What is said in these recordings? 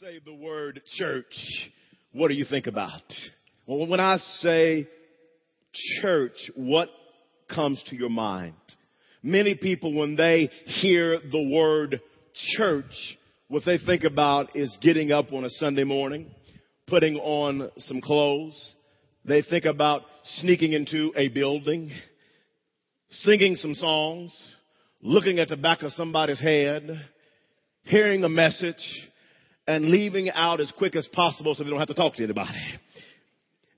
say the word church, what do you think about? Well, when I say church, what comes to your mind? Many people, when they hear the word church, what they think about is getting up on a Sunday morning, putting on some clothes. They think about sneaking into a building, singing some songs, looking at the back of somebody's head, hearing a message, and leaving out as quick as possible so they don't have to talk to anybody.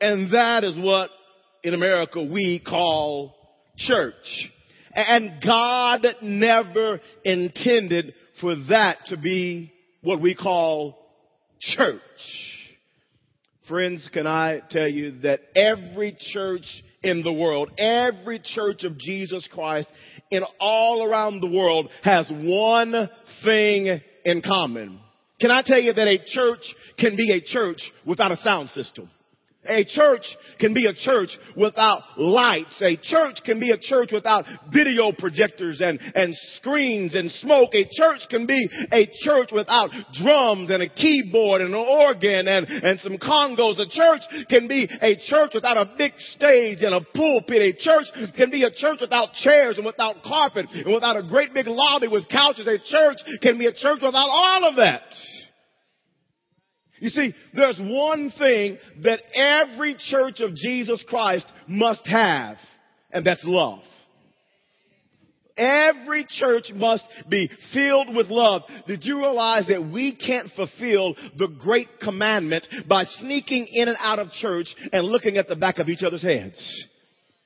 And that is what in America we call church. And God never intended for that to be what we call church. Friends, can I tell you that every church in the world, every church of Jesus Christ in all around the world has one thing in common. Can I tell you that a church can be a church without a sound system? A church can be a church without lights. A church can be a church without video projectors and, and screens and smoke. A church can be a church without drums and a keyboard and an organ and, and some congas. A church can be a church without a big stage and a pulpit. A church can be a church without chairs and without carpet and without a great big lobby with couches. A church can be a church without all of that. You see, there's one thing that every church of Jesus Christ must have, and that's love. Every church must be filled with love. Did you realize that we can't fulfill the great commandment by sneaking in and out of church and looking at the back of each other's heads?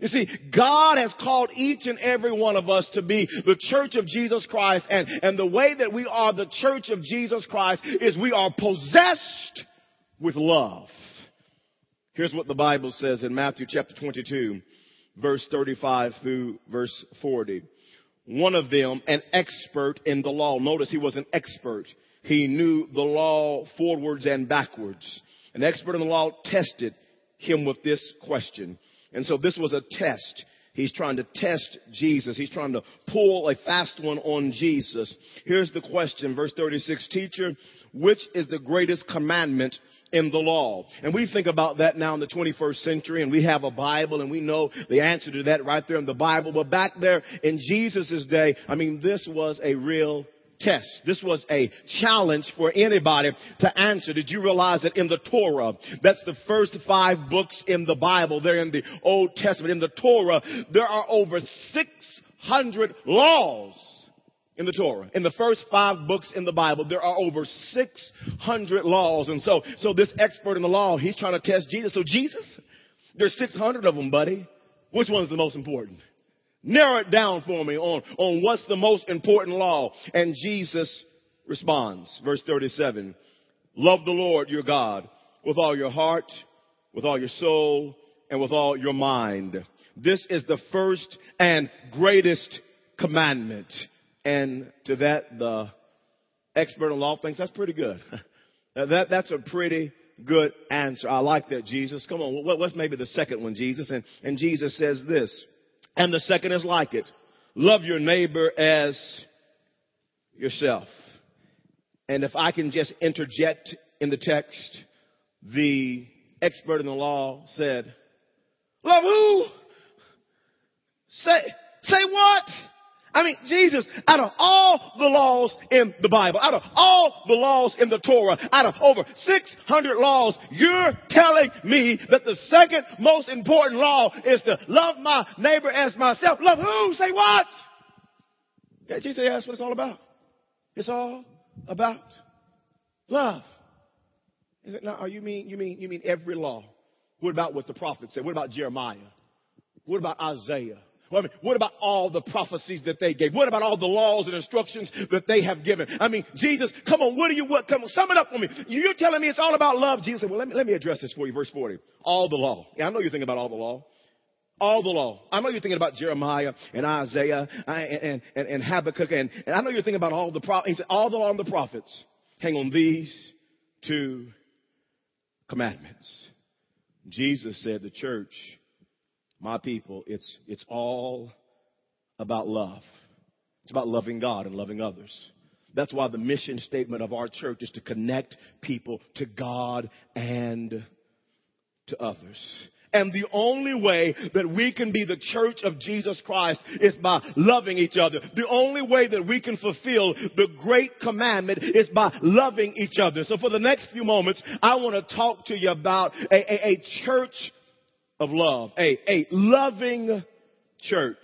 You see, God has called each and every one of us to be the church of Jesus Christ and, and the way that we are the church of Jesus Christ is we are possessed with love. Here's what the Bible says in Matthew chapter 22 verse 35 through verse 40. One of them, an expert in the law. Notice he was an expert. He knew the law forwards and backwards. An expert in the law tested him with this question. And so this was a test. He's trying to test Jesus. He's trying to pull a fast one on Jesus. Here's the question, verse 36, teacher, which is the greatest commandment in the law? And we think about that now in the 21st century and we have a Bible and we know the answer to that right there in the Bible. But back there in Jesus' day, I mean, this was a real test. This was a challenge for anybody to answer. Did you realize that in the Torah, that's the first five books in the Bible, they're in the Old Testament. In the Torah, there are over 600 laws in the Torah. In the first five books in the Bible, there are over 600 laws. And so, so this expert in the law, he's trying to test Jesus. So Jesus, there's 600 of them, buddy. Which one's the most important? Narrow it down for me on, on what's the most important law. And Jesus responds, verse 37, love the Lord your God with all your heart, with all your soul, and with all your mind. This is the first and greatest commandment. And to that, the expert in law thinks that's pretty good. that, that's a pretty good answer. I like that, Jesus. Come on, what's maybe the second one, Jesus? And, and Jesus says this, and the second is like it. Love your neighbor as yourself. And if I can just interject in the text, the expert in the law said, love who? Say, say what? I mean, Jesus, out of all the laws in the Bible, out of all the laws in the Torah, out of over 600 laws, you're telling me that the second most important law is to love my neighbor as myself. Love who? Say what? Yeah, Jesus, yeah, that's what it's all about. It's all about love. Is it not? Oh, you mean, you mean, you mean every law? What about what the prophet said? What about Jeremiah? What about Isaiah? I mean, what about all the prophecies that they gave? What about all the laws and instructions that they have given? I mean, Jesus, come on, what do you, what, come on, sum it up for me. You're telling me it's all about love. Jesus said, well, let me, let me address this for you. Verse 40. All the law. Yeah, I know you're thinking about all the law. All the law. I know you're thinking about Jeremiah and Isaiah and, and, and Habakkuk and, and I know you're thinking about all the prophets. He said, all the law and the prophets hang on these two commandments. Jesus said the church my people, it's, it's all about love. It's about loving God and loving others. That's why the mission statement of our church is to connect people to God and to others. And the only way that we can be the church of Jesus Christ is by loving each other. The only way that we can fulfill the great commandment is by loving each other. So for the next few moments, I want to talk to you about a, a, a church of love, a, a loving church.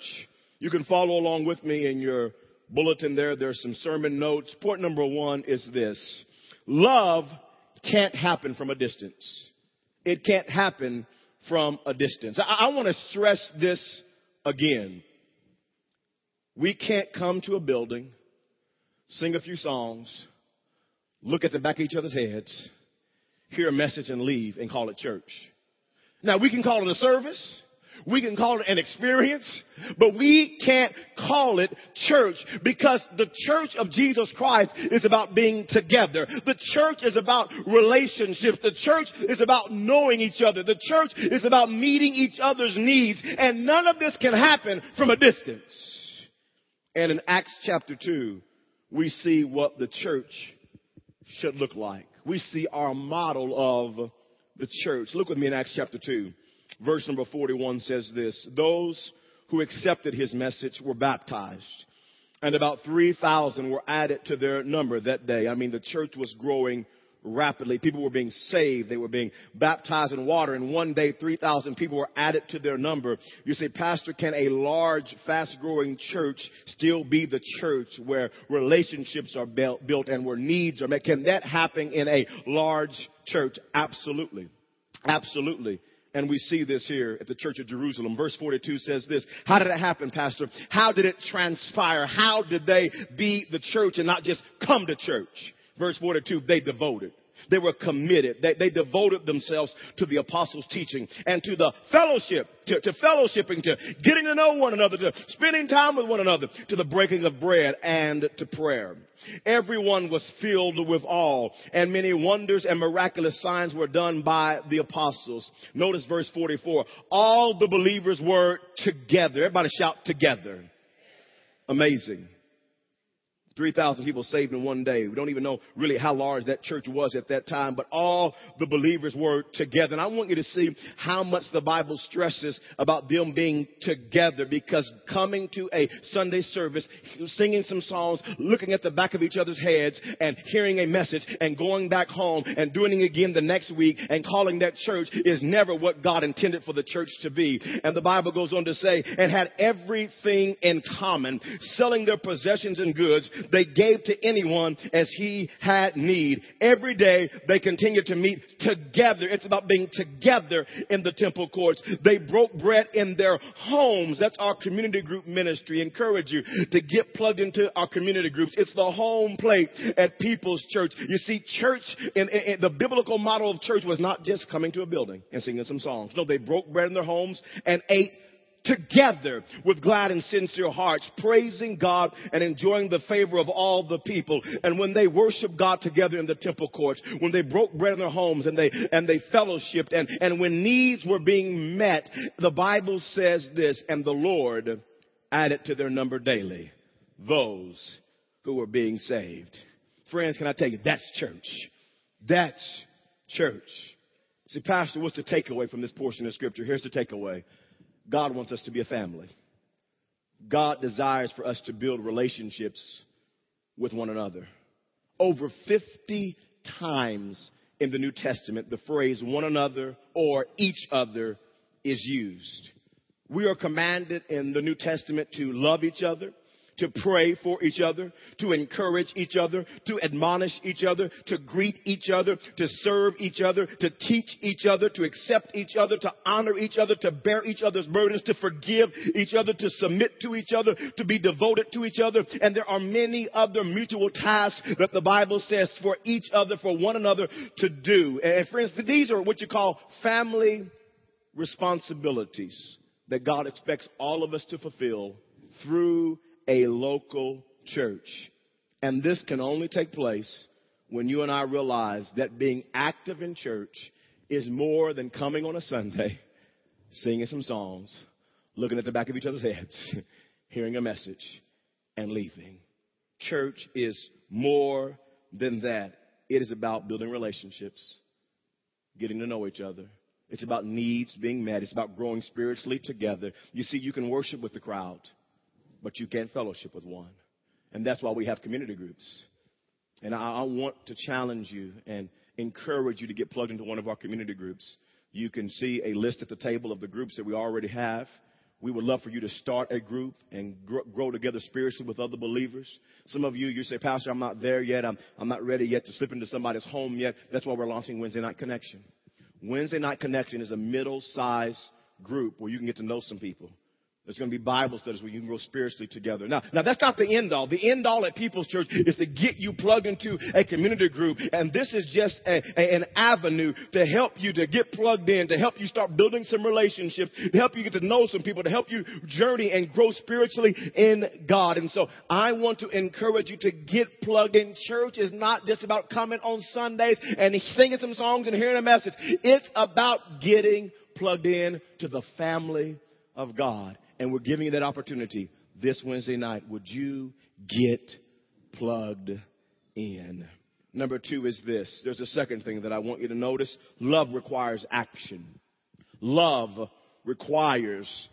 You can follow along with me in your bulletin there. There's some sermon notes. Point number one is this. Love can't happen from a distance. It can't happen from a distance. I, I want to stress this again. We can't come to a building, sing a few songs, look at the back of each other's heads, hear a message and leave and call it church. Now we can call it a service. We can call it an experience, but we can't call it church because the church of Jesus Christ is about being together. The church is about relationships. The church is about knowing each other. The church is about meeting each other's needs. And none of this can happen from a distance. And in Acts chapter 2, we see what the church should look like. We see our model of the church. Look with me in Acts chapter 2. Verse number 41 says this, those who accepted his message were baptized and about 3,000 were added to their number that day. I mean, the church was growing rapidly. People were being saved. They were being baptized in water. And one day, 3,000 people were added to their number. You say, Pastor, can a large, fast growing church still be the church where relationships are built and where needs are met? Can that happen in a large church? Absolutely. Absolutely. And we see this here at the church of Jerusalem. Verse 42 says this. How did it happen, Pastor? How did it transpire? How did they be the church and not just come to church? Verse 42, they devoted. They were committed. They, they devoted themselves to the apostles' teaching and to the fellowship, to, to fellowshipping, to getting to know one another, to spending time with one another, to the breaking of bread and to prayer. Everyone was filled with awe and many wonders and miraculous signs were done by the apostles. Notice verse 44. All the believers were together. Everybody shout together. Amazing. 3,000 people saved in one day. We don't even know really how large that church was at that time, but all the believers were together. And I want you to see how much the Bible stresses about them being together because coming to a Sunday service, singing some songs, looking at the back of each other's heads and hearing a message and going back home and doing it again the next week and calling that church is never what God intended for the church to be. And the Bible goes on to say, and had everything in common, selling their possessions and goods, they gave to anyone as he had need. Every day they continued to meet together. It's about being together in the temple courts. They broke bread in their homes. That's our community group ministry. Encourage you to get plugged into our community groups. It's the home plate at People's Church. You see, church in the biblical model of church was not just coming to a building and singing some songs. No, they broke bread in their homes and ate together with glad and sincere hearts, praising God and enjoying the favor of all the people. And when they worshiped God together in the temple courts, when they broke bread in their homes and they, and they fellowshipped and, and when needs were being met, the Bible says this, and the Lord added to their number daily those who were being saved. Friends, can I tell you, that's church. That's church. See, Pastor, what's the takeaway from this portion of scripture? Here's the takeaway. God wants us to be a family. God desires for us to build relationships with one another. Over 50 times in the New Testament, the phrase one another or each other is used. We are commanded in the New Testament to love each other, to pray for each other, to encourage each other, to admonish each other, to greet each other, to serve each other, to teach each other, to accept each other, to honor each other, to bear each other's burdens, to forgive each other, to submit to each other, to be devoted to each other. And there are many other mutual tasks that the Bible says for each other, for one another to do. And friends, these are what you call family responsibilities that God expects all of us to fulfill through a local church. And this can only take place when you and I realize that being active in church is more than coming on a Sunday, singing some songs, looking at the back of each other's heads, hearing a message, and leaving. Church is more than that. It is about building relationships, getting to know each other. It's about needs being met. It's about growing spiritually together. You see, you can worship with the crowd, but you can't fellowship with one. And that's why we have community groups. And I, I want to challenge you and encourage you to get plugged into one of our community groups. You can see a list at the table of the groups that we already have. We would love for you to start a group and grow, grow, together spiritually with other believers. Some of you, you say, Pastor, I'm not there yet. I'm, I'm not ready yet to slip into somebody's home yet. That's why we're launching Wednesday Night Connection. Wednesday Night Connection is a middle sized group where you can get to know some people. There's going to be Bible studies where you can grow spiritually together. Now, now that's not the end all. The end all at People's Church is to get you plugged into a community group. And this is just a, a, an avenue to help you to get plugged in, to help you start building some relationships, to help you get to know some people, to help you journey and grow spiritually in God. And so I want to encourage you to get plugged in. Church is not just about coming on Sundays and singing some songs and hearing a message. It's about getting plugged in to the family of God and we're giving you that opportunity this Wednesday night. Would you get plugged in? Number two is this. There's a second thing that I want you to notice. Love requires action. Love requires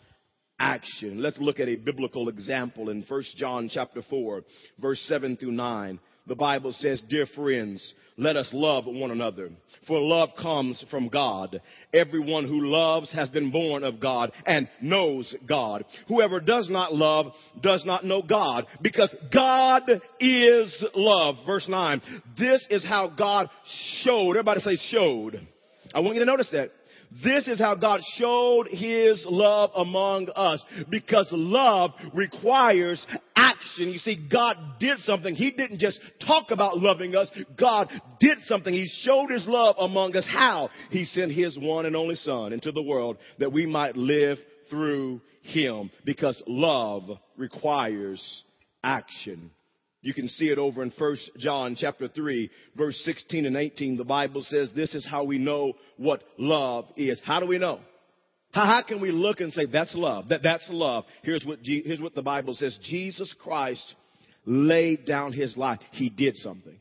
action. Let's look at a biblical example in 1 John chapter 4, verse 7 through 9 the Bible says, Dear friends, let us love one another. For love comes from God. Everyone who loves has been born of God and knows God. Whoever does not love does not know God because God is love. Verse 9. This is how God showed. Everybody say showed. I want you to notice that. This is how God showed his love among us because love requires action. You see, God did something. He didn't just talk about loving us. God did something. He showed his love among us. How? He sent his one and only son into the world that we might live through him because love requires action. You can see it over in 1 John chapter 3 verse 16 and 18. The Bible says this is how we know what love is. How do we know? How, how can we look and say that's love? That, that's love. Here's what, here's what the Bible says. Jesus Christ laid down his life. He did something.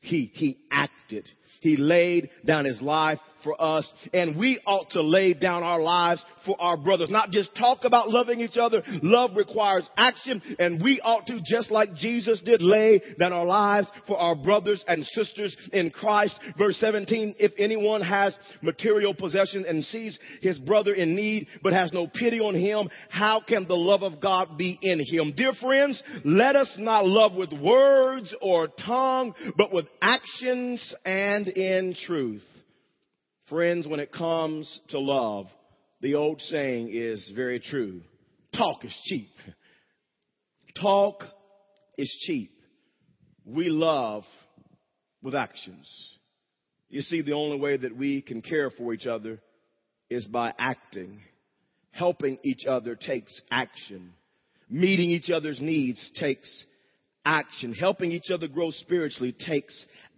He, he acted. He laid down his life for us and we ought to lay down our lives for our brothers. Not just talk about loving each other. Love requires action and we ought to, just like Jesus did, lay down our lives for our brothers and sisters in Christ. Verse 17, if anyone has material possession and sees his brother in need but has no pity on him, how can the love of God be in him? Dear friends, let us not love with words or tongue, but with actions and in truth. Friends, when it comes to love, the old saying is very true. Talk is cheap. Talk is cheap. We love with actions. You see, the only way that we can care for each other is by acting. Helping each other takes action. Meeting each other's needs takes action. Helping each other grow spiritually takes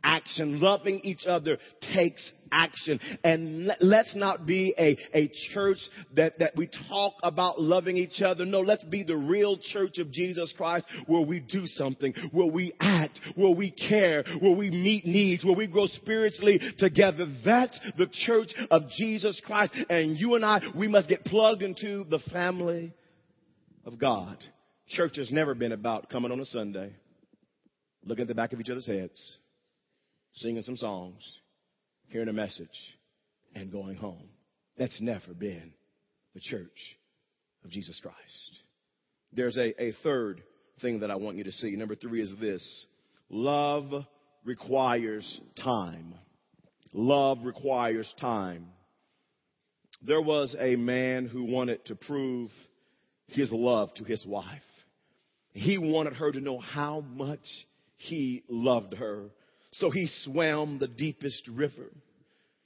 action. Loving each other takes action. And let's not be a, a church that, that we talk about loving each other. No, let's be the real church of Jesus Christ where we do something, where we act, where we care, where we meet needs, where we grow spiritually together. That's the church of Jesus Christ. And you and I, we must get plugged into the family of God. Church has never been about coming on a Sunday, looking at the back of each other's heads, singing some songs, hearing a message, and going home. That's never been the church of Jesus Christ. There's a, a third thing that I want you to see. Number three is this love requires time. Love requires time. There was a man who wanted to prove his love to his wife. He wanted her to know how much he loved her. So he swam the deepest river.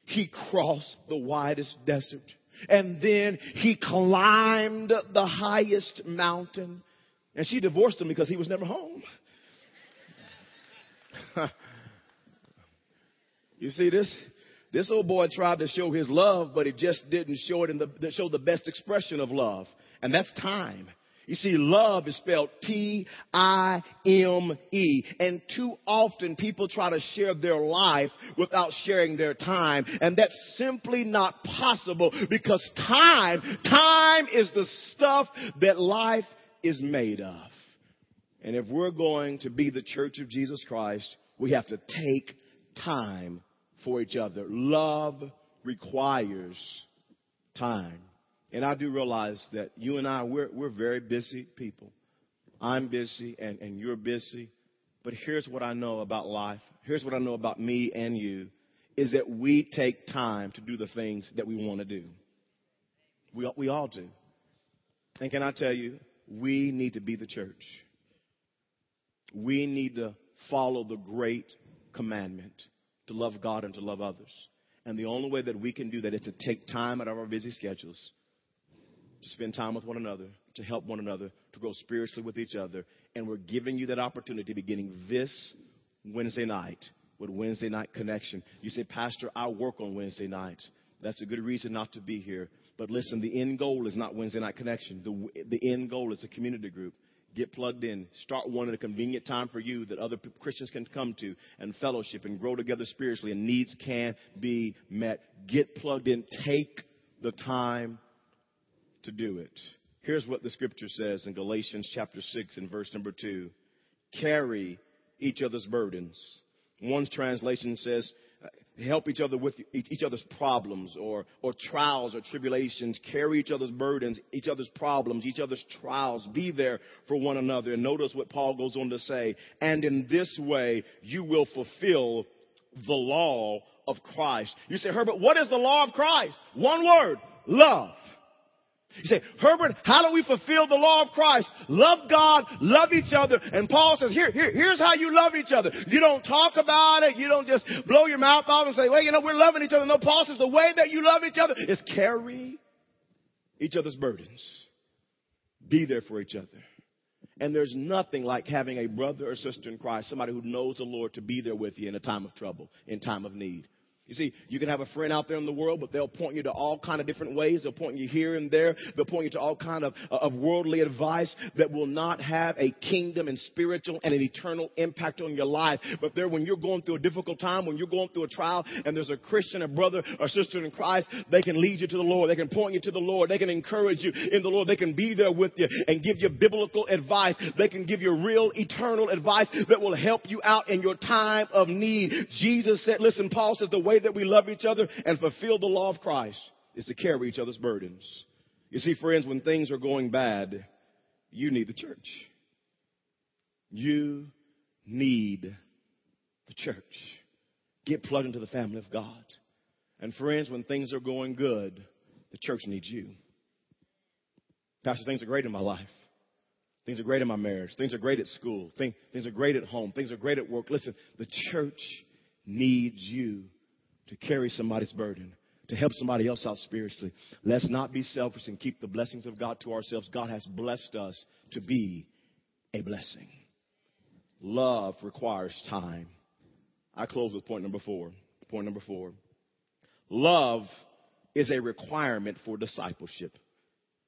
He crossed the widest desert. And then he climbed the highest mountain. And she divorced him because he was never home. you see this? This old boy tried to show his love, but he just didn't show it in the show the best expression of love, and that's time. You see, love is spelled T-I-M-E. And too often people try to share their life without sharing their time. And that's simply not possible because time, time is the stuff that life is made of. And if we're going to be the church of Jesus Christ, we have to take time for each other. Love requires time. And I do realize that you and I, we're, we're very busy people. I'm busy and, and you're busy. But here's what I know about life. Here's what I know about me and you is that we take time to do the things that we want to do. We, we all do. And can I tell you, we need to be the church. We need to follow the great commandment to love God and to love others. And the only way that we can do that is to take time out of our busy schedules to spend time with one another, to help one another, to grow spiritually with each other. And we're giving you that opportunity beginning this Wednesday night with Wednesday night connection. You say, Pastor, I work on Wednesday nights. That's a good reason not to be here. But listen, the end goal is not Wednesday night connection. The, the end goal is a community group. Get plugged in. Start one at a convenient time for you that other Christians can come to and fellowship and grow together spiritually, and needs can be met. Get plugged in. Take the time to do it. Here's what the scripture says in Galatians chapter 6 and verse number 2. Carry each other's burdens. One translation says, uh, help each other with each other's problems or, or trials or tribulations. Carry each other's burdens, each other's problems, each other's trials. Be there for one another. And notice what Paul goes on to say. And in this way, you will fulfill the law of Christ. You say, Herbert, what is the law of Christ? One word, love. You say, Herbert, how do we fulfill the law of Christ? Love God, love each other. And Paul says, here, here, here's how you love each other. You don't talk about it. You don't just blow your mouth off and say, well, you know, we're loving each other. No, Paul says the way that you love each other is carry each other's burdens. Be there for each other. And there's nothing like having a brother or sister in Christ, somebody who knows the Lord to be there with you in a time of trouble, in time of need. You see, you can have a friend out there in the world, but they'll point you to all kind of different ways. They'll point you here and there. They'll point you to all kind of, uh, of worldly advice that will not have a kingdom and spiritual and an eternal impact on your life. But there, when you're going through a difficult time, when you're going through a trial, and there's a Christian, a brother or sister in Christ, they can lead you to the Lord. They can point you to the Lord. They can encourage you in the Lord. They can be there with you and give you biblical advice. They can give you real eternal advice that will help you out in your time of need. Jesus said, listen, Paul says the way that we love each other and fulfill the law of Christ is to carry each other's burdens. You see, friends, when things are going bad, you need the church. You need the church. Get plugged into the family of God. And friends, when things are going good, the church needs you. Pastor, things are great in my life. Things are great in my marriage. Things are great at school. Things, are great at home. Things are great at work. Listen, the church needs you to carry somebody's burden, to help somebody else out spiritually. Let's not be selfish and keep the blessings of God to ourselves. God has blessed us to be a blessing. Love requires time. I close with point number four. Point number four. Love is a requirement for discipleship.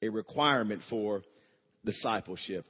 A requirement for discipleship.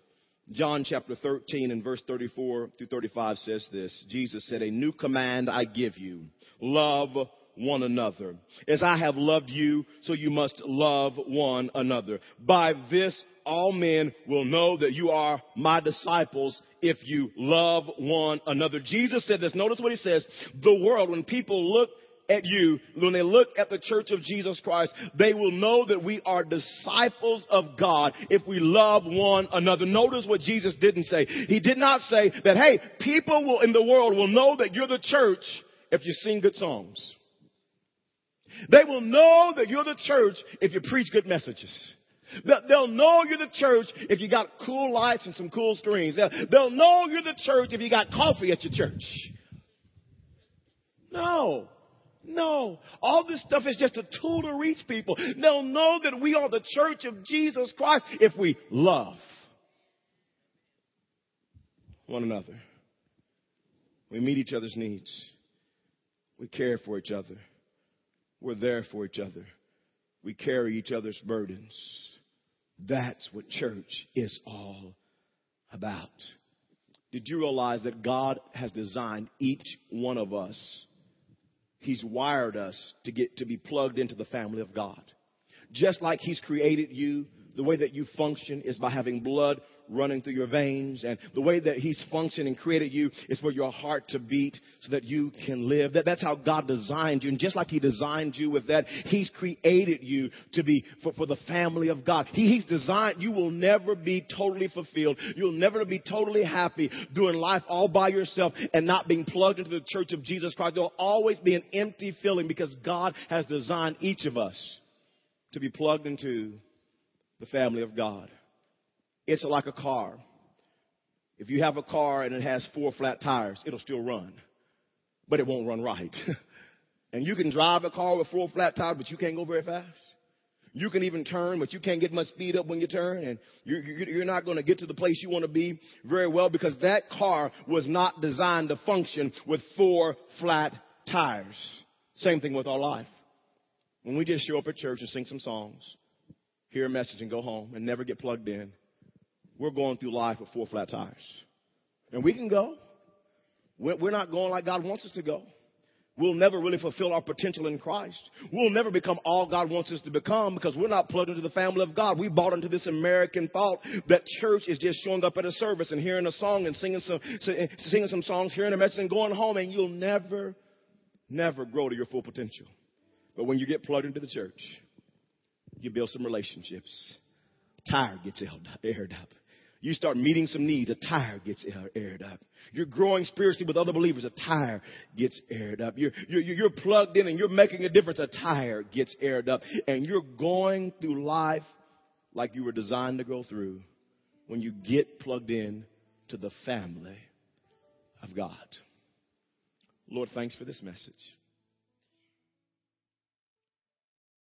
John chapter 13 and verse 34 through 35 says this. Jesus said, a new command I give you. Love one another. As I have loved you, so you must love one another. By this, all men will know that you are my disciples if you love one another. Jesus said this. Notice what he says. The world, when people look at you, when they look at the church of Jesus Christ, they will know that we are disciples of God if we love one another. Notice what Jesus didn't say. He did not say that, hey, people will, in the world will know that you're the church if you sing good songs. They will know that you're the church if you preach good messages. They'll know you're the church if you got cool lights and some cool screens. They'll know you're the church if you got coffee at your church. No. No. All this stuff is just a tool to reach people. They'll know that we are the church of Jesus Christ if we love one another. We meet each other's needs. We care for each other. We're there for each other. We carry each other's burdens. That's what church is all about. Did you realize that God has designed each one of us? He's wired us to get to be plugged into the family of God. Just like He's created you, the way that you function is by having blood running through your veins. And the way that He's functioned and created you is for your heart to beat so that you can live. That, that's how God designed you. And just like He designed you with that, He's created you to be for, for the family of God. He, he's designed, you will never be totally fulfilled. You'll never be totally happy doing life all by yourself and not being plugged into the church of Jesus Christ. There'll always be an empty feeling because God has designed each of us to be plugged into the family of God. It's like a car. If you have a car and it has four flat tires, it'll still run, but it won't run right. and you can drive a car with four flat tires, but you can't go very fast. You can even turn, but you can't get much speed up when you turn, and you're, you're not going to get to the place you want to be very well because that car was not designed to function with four flat tires. Same thing with our life. When we just show up at church and sing some songs, hear a message and go home and never get plugged in, we're going through life with four flat tires. And we can go. We're not going like God wants us to go. We'll never really fulfill our potential in Christ. We'll never become all God wants us to become because we're not plugged into the family of God. We bought into this American thought that church is just showing up at a service and hearing a song and singing some, singing some songs, hearing a message and going home and you'll never, never grow to your full potential. But when you get plugged into the church, you build some relationships. Tire gets aired up. You start meeting some needs, a tire gets aired up. You're growing spiritually with other believers, a tire gets aired up. You're, you're, you're plugged in and you're making a difference, a tire gets aired up. And you're going through life like you were designed to go through when you get plugged in to the family of God. Lord, thanks for this message.